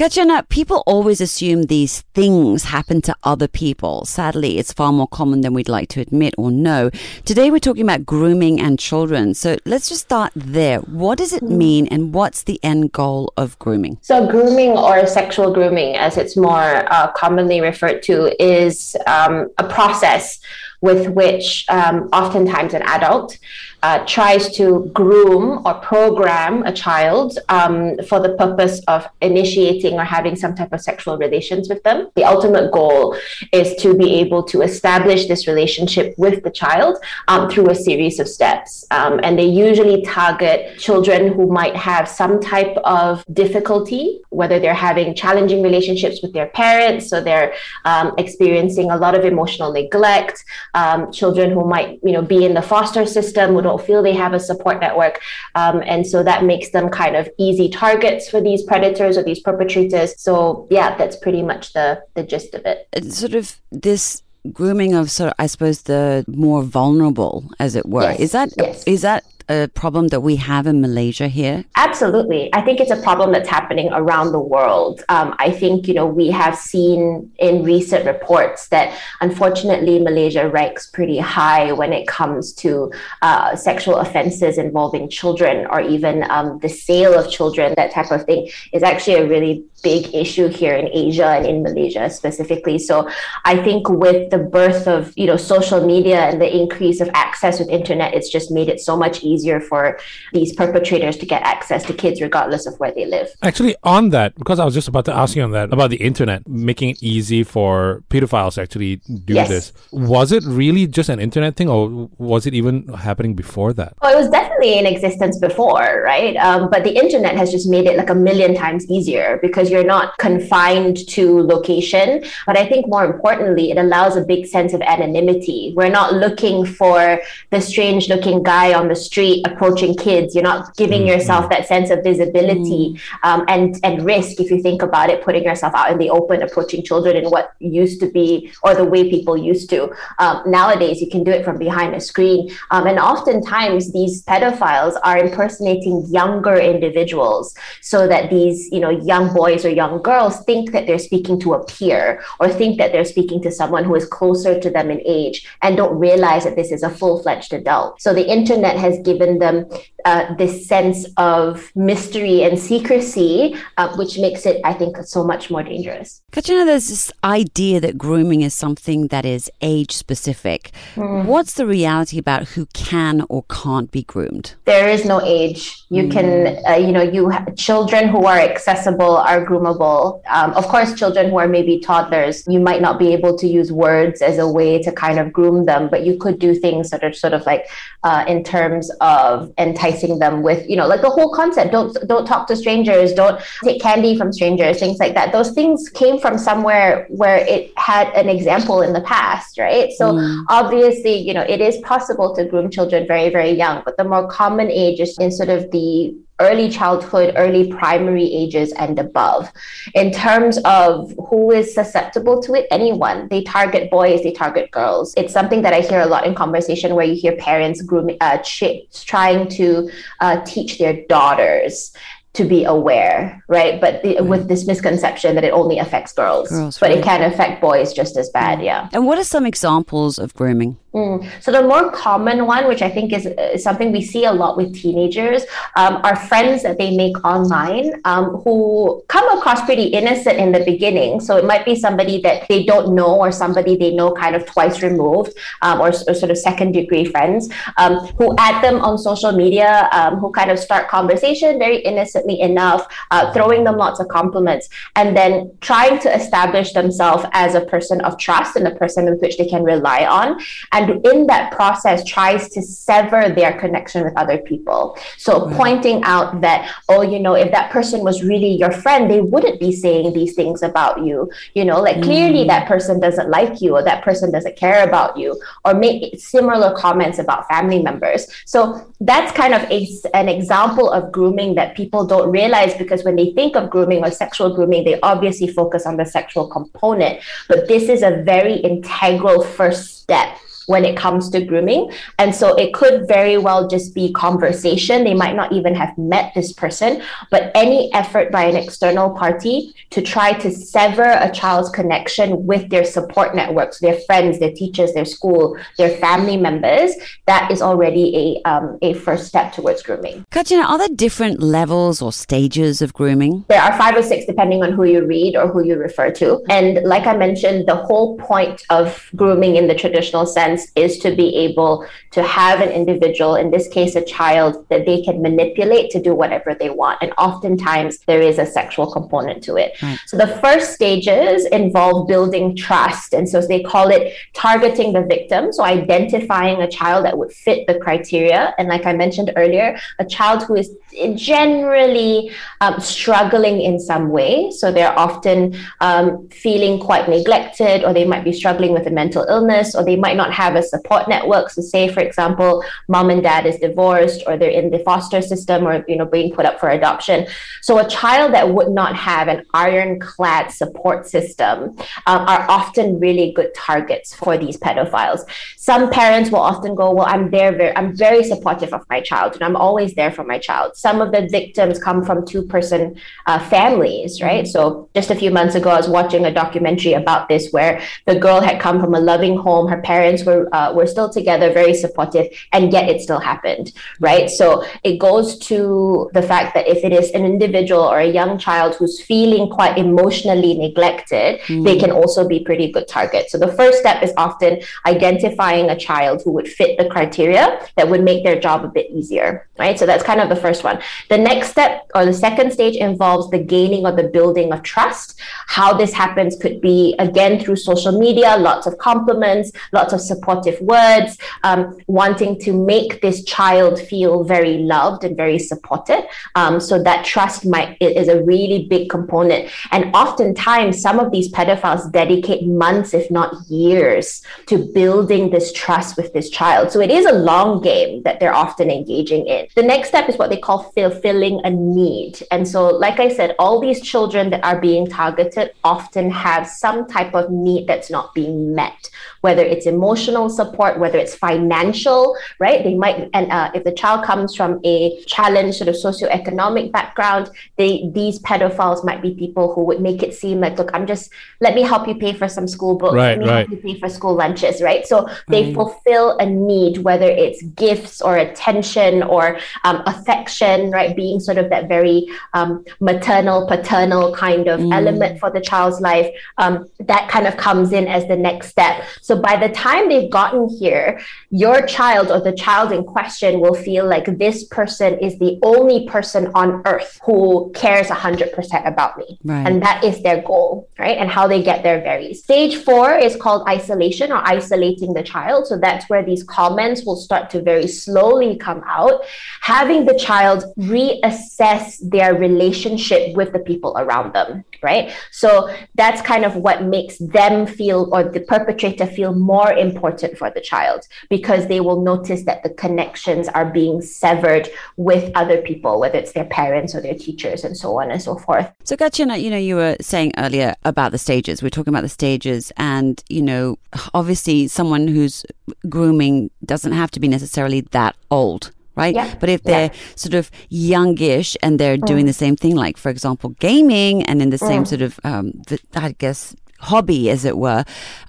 Katyana, people always assume these things happen to other people. Sadly, it's far more common than we'd like to admit or know. Today, we're talking about grooming and children. So let's just start there. What does it mean and what's the end goal of grooming? So, grooming or sexual grooming, as it's more uh, commonly referred to, is um, a process with which um, oftentimes an adult uh, tries to groom or program a child um, for the purpose of initiating or having some type of sexual relations with them. The ultimate goal is to be able to establish this relationship with the child um, through a series of steps. Um, and they usually target children who might have some type of difficulty, whether they're having challenging relationships with their parents, so they're um, experiencing a lot of emotional neglect, um, children who might you know be in the foster system who don't feel they have a support network. Um, and so that makes them kind of easy targets for these predators or these perpetrators. So, yeah, that's pretty much the, the gist of it. It's sort of this grooming of sort of, I suppose the more vulnerable as it were yes, is that yes. is that a problem that we have in Malaysia here? Absolutely. I think it's a problem that's happening around the world. Um, I think, you know, we have seen in recent reports that unfortunately Malaysia ranks pretty high when it comes to uh, sexual offenses involving children or even um, the sale of children, that type of thing is actually a really big issue here in Asia and in Malaysia specifically. So I think with the birth of, you know, social media and the increase of access with internet, it's just made it so much easier for these perpetrators to get access to kids regardless of where they live. Actually, on that, because I was just about to ask you on that about the internet making it easy for pedophiles to actually do yes. this. Was it really just an internet thing or was it even happening before that? Well, it was definitely in existence before, right? Um, but the internet has just made it like a million times easier because you're not confined to location. But I think more importantly, it allows a big sense of anonymity. We're not looking for the strange looking guy on the street approaching kids. You're not giving mm-hmm. yourself that sense of visibility mm-hmm. um, and, and risk, if you think about it, putting yourself out in the open, approaching children in what used to be or the way people used to. Um, nowadays, you can do it from behind a screen. Um, and oftentimes, these pedophiles are impersonating younger individuals so that these, you know, young boys or young girls think that they're speaking to a peer or think that they're speaking to someone who is closer to them in age and don't realize that this is a full fledged adult. So the internet has given them uh, this sense of mystery and secrecy, uh, which makes it, I think, so much more dangerous. Katyana, there's this idea that grooming is something that is age specific. Mm. What's the reality about who can or can't be groomed? There is no age. You mm. can, uh, you know, you ha- children who are accessible are groomable. Um, of course, children who are maybe toddlers, you might not be able to use words as a way to kind of groom them, but you could do things that are sort of like uh, in terms of enticing them with you know like the whole concept don't don't talk to strangers don't take candy from strangers things like that those things came from somewhere where it had an example in the past right so mm. obviously you know it is possible to groom children very very young but the more common age is in sort of the early childhood, early primary ages and above. In terms of who is susceptible to it, anyone. They target boys, they target girls. It's something that I hear a lot in conversation where you hear parents grooming, uh, ch- trying to uh, teach their daughters to be aware, right? But the, right. with this misconception that it only affects girls, girls but right. it can affect boys just as bad, yeah. And what are some examples of grooming? Mm. So the more common one, which I think is, is something we see a lot with teenagers, um, are friends that they make online um, who come across pretty innocent in the beginning. So it might be somebody that they don't know or somebody they know kind of twice removed um, or, or, sort of second degree friends um, who add them on social media, um, who kind of start conversation very innocently enough, uh, throwing them lots of compliments, and then trying to establish themselves as a person of trust and a person with which they can rely on. And in that process tries to sever their connection with other people so right. pointing out that oh you know if that person was really your friend they wouldn't be saying these things about you you know like mm. clearly that person doesn't like you or that person doesn't care about you or make similar comments about family members so that's kind of a, an example of grooming that people don't realize because when they think of grooming or sexual grooming they obviously focus on the sexual component. But this is a very integral first step when it comes to grooming. And so it could very well just be conversation. They might not even have met this person, but any effort by an external party to try to sever a child's connection with their support networks, their friends, their teachers, their school, their family members, that is already a, um, a first step towards grooming. Katyana, are there different levels or stages of grooming? There are five or six depending on who you read or who you refer to. And like I mentioned, the whole point of grooming in the traditional sense is to be able to have an individual, in this case, a child, that they can manipulate to do whatever they want. And oftentimes there is a sexual component to it. Right. So the first stages involve building trust. And so they call it targeting the victim. So identifying a child that would fit the criteria. And like I mentioned earlier, a child who is generally um, struggling in some way. So they're often um, feeling quite neglected, or they might be struggling with a mental illness, or they might not have a support network. So, say, for example, mom and dad is divorced, or they're in the foster system, or you know being put up for adoption. So, a child that would not have an ironclad support system um, are often really good targets for these pedophiles. Some parents will often go, "Well, I'm there, very, I'm very supportive of my child, and I'm always there for my child." some of the victims come from two person uh, families, right? So just a few months ago, I was watching a documentary about this where the girl had come from a loving home. Her parents were uh, were still together, very supportive, and yet it still happened, right? So it goes to the fact that if it is an individual or a young child who's feeling quite emotionally neglected, mm. they can also be pretty good targets. So the first step is often identifying a child who would fit the criteria that would make their job a bit easier, right? So that's kind of the first one one. The next step or the second stage involves the gaining or the building of trust. How this happens could be again through social media, lots of compliments, lots of supportive words, um, wanting to make this child feel very loved and very supported. Um, so that trust might is a really big component. And oftentimes, some of these pedophiles dedicate months, if not years, to building this trust with this child. So it is a long game that they're often engaging in. The next step is what they call fulfilling a need. And so, like I said, all these children that are being targeted often have some type of need that's not being met, whether it's emotional support, whether it's financial, right? They might, and uh, if the child comes from a challenged sort of socioeconomic background, they these pedophiles might be people who would make it seem like, look, I'm just let me help you pay for some school books, right, let me right. help you pay for school lunches, right? So they mm. fulfill a need, whether it's gifts or attention or um, affection right? Being sort of that very um, maternal, paternal kind of mm. element for the child's life, um, that kind of comes in as the next step. So by the time they've gotten here, your child or the child in question will feel like this person is the only person on earth who cares 100% about me. Right. And that is their goal, right? And how they get there varies. Stage four is called isolation or isolating the child. So that's where these comments will start to very slowly come out. Having the child child reassess their relationship with the people around them, right? So that's kind of what makes them feel or the perpetrator feel more important for the child because they will notice that the connections are being severed with other people, whether it's their parents or their teachers and so on and so forth. So, Katyana, you know, you were saying earlier about the stages. We're talking about the stages, and, you know, obviously someone who's grooming doesn't have to be necessarily that old right? Yeah. But if they're yeah. sort of youngish and they're mm. doing the same thing, like for example, gaming, and in the same mm. sort of, um, I guess, hobby, as it were,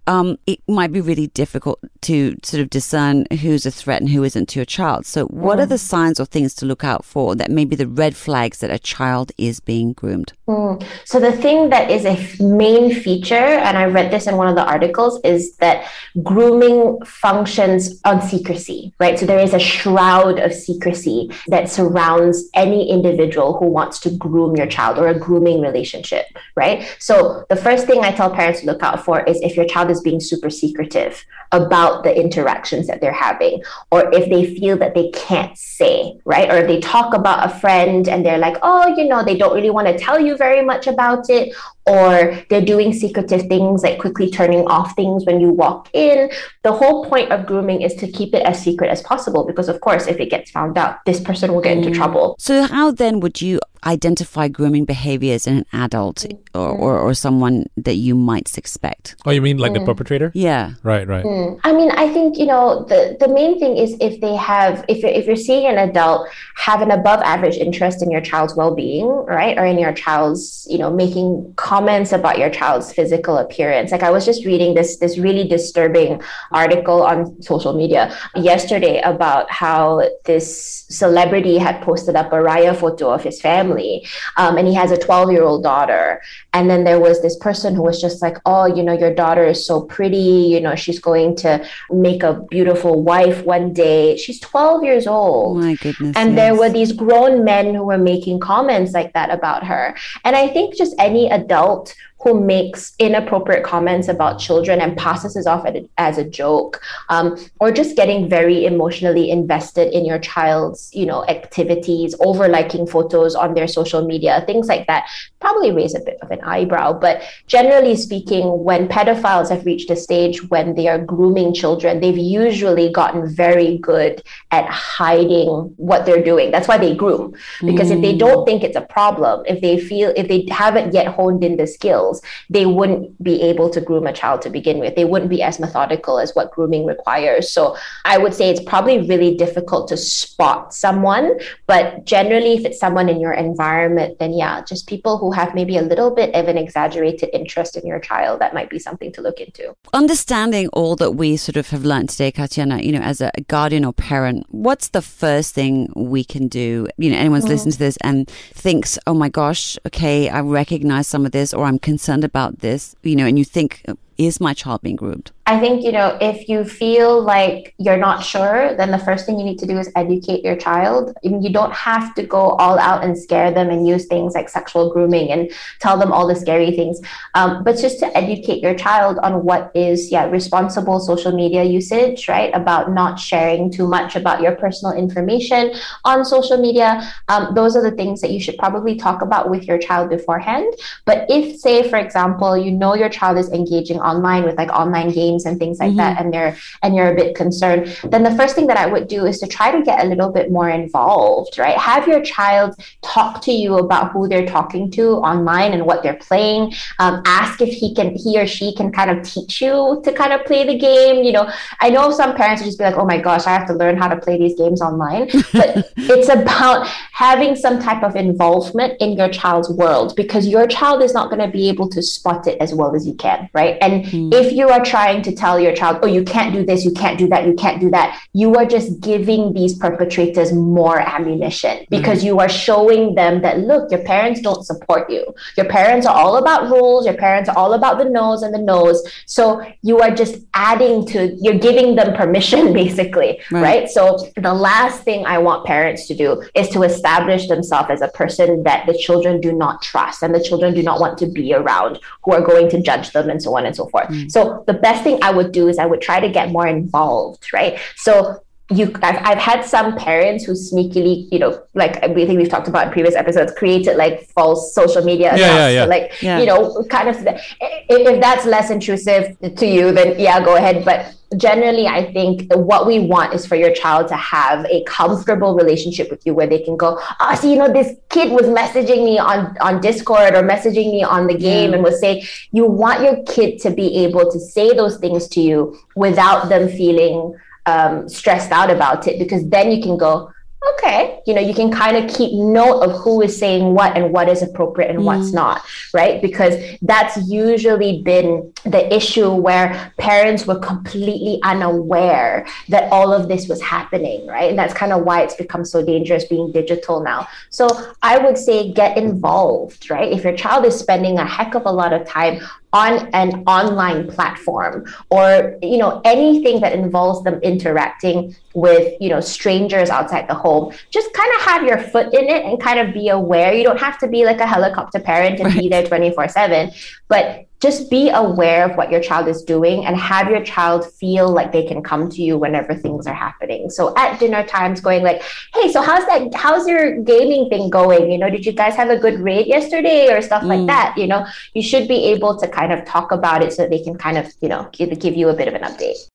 um, it might be really difficult to sort of discern who's a threat and who isn't to a child. So, what mm. are the signs or things to look out for that may be the red flags that a child is being groomed? Mm. So, the thing that is a main feature, and I read this in one of the articles, is that grooming functions on secrecy, right? So, there is a shroud of secrecy that surrounds any individual who wants to groom your child or a grooming relationship, right? So, the first thing I tell parents to look out for is if your child is being super secretive about the interactions that they're having, or if they feel that they can't say, right? Or if they talk about a friend and they're like, oh, you know, they don't really want to tell you very much about it, or they're doing secretive things like quickly turning off things when you walk in. The whole point of grooming is to keep it as secret as possible because, of course, if it gets found out, this person will get into mm. trouble. So, how then would you identify grooming behaviors in an adult mm. or, or, or, someone that you might suspect? Oh, you mean like mm. the perpetrator? Yeah. Right, right. Mm. I mean, I think, you know, the, the main thing is if they have, if you're, if you're seeing an adult have an above average interest in your child's well being, right? Or in your child's, you know, making comments about your child's physical appearance. Like I was just reading this, this really disturbing article on social media yesterday about how this celebrity had posted up a raya photo of his family. Um, and he has a 12 year old daughter. And then there was this person who was just like, oh, you know, your daughter is so pretty. You know, she's going to make a beautiful wife one day. She's 12 years old. Oh my goodness. And yes. there were these grown men who were making comments like that about her. And I think just any adult felt who makes inappropriate comments about children and passes it off as a joke, um, or just getting very emotionally invested in your child's, you know, activities, over liking photos on their social media, things like that, probably raise a bit of an eyebrow. But generally speaking, when pedophiles have reached a stage when they are grooming children, they've usually gotten very good at hiding what they're doing. That's why they groom, because mm. if they don't think it's a problem, if they feel if they haven't yet honed in the skills they wouldn't be able to groom a child to begin with. They wouldn't be as methodical as what grooming requires. So I would say it's probably really difficult to spot someone. But generally, if it's someone in your environment, then yeah, just people who have maybe a little bit of an exaggerated interest in your child, that might be something to look into. Understanding all that we sort of have learned today, Katyana, you know, as a guardian or parent, what's the first thing we can do? You know, anyone's mm. listening to this and thinks, oh my gosh, okay, I recognize some of this or I'm concerned concerned about this, you know, and you think, is my child being groomed? I think, you know, if you feel like you're not sure, then the first thing you need to do is educate your child. I mean, You don't have to go all out and scare them and use things like sexual grooming and tell them all the scary things. Um, but just to educate your child on what is, yeah, responsible social media usage, right? About not sharing too much about your personal information on social media. Um, those are the things that you should probably talk about with your child beforehand. But if, say, for example, you know your child is engaging online with like online games, and things like mm-hmm. that and they're and you're a bit concerned then the first thing that i would do is to try to get a little bit more involved right? Have your child talk to you about who they're talking to online and what they're playing. Um, ask if he can he or she can kind of teach you to kind of play the game you know? I know some parents would just be like oh my gosh i have to learn how to play these games online. But it's about having some type of involvement in your child's world because your child is not going to be able to spot it as well as you can right? And mm. if you are trying to tell your child, oh, you can't do this, you can't do that, you can't do that, you are just giving these perpetrators more ammunition because mm-hmm. you are showing them that, look, your parents don't support you. Your parents are all about rules, your parents are all about the nose and the nose. So you are just adding to, you're giving them permission, basically, right? right? So the last thing I want parents to do is to establish themselves as a person that the children do not trust and the children do not want to be around, who are going to judge them and so on and so forth. Mm. So the best thing I would do is I would try to get more involved, right? So you I've, I've had some parents who sneakily you know like I think we've talked about in previous episodes created like false social media yeah, yeah, yeah. So like yeah. you know kind of if, if that's less intrusive to you then yeah go ahead but generally i think what we want is for your child to have a comfortable relationship with you where they can go ah, oh so you know this kid was messaging me on on discord or messaging me on the game and was saying you want your kid to be able to say those things to you without them feeling um, stressed out about it because then you can go okay you know you can kind of keep note of who is saying what and what is appropriate and mm. what's not right? Because that's usually been the issue where parents were completely unaware that all of this was happening right? And that's kind of why it's become so dangerous being digital now. So i would say get involved right? If your child is spending a heck of a lot of time on an online platform or you know anything that involves them interacting with you know strangers outside the home just kind of have your foot in it and kind of be aware you don't have to be like a helicopter parent and right. be there 24 7 but just be aware of what your child is doing and have your child feel like they can come to you whenever things are happening. So at dinner times, going like, hey, so how's that? How's your gaming thing going? You know, did you guys have a good raid yesterday or stuff mm. like that? You know, you should be able to kind of talk about it so they can kind of, you know, give, give you a bit of an update.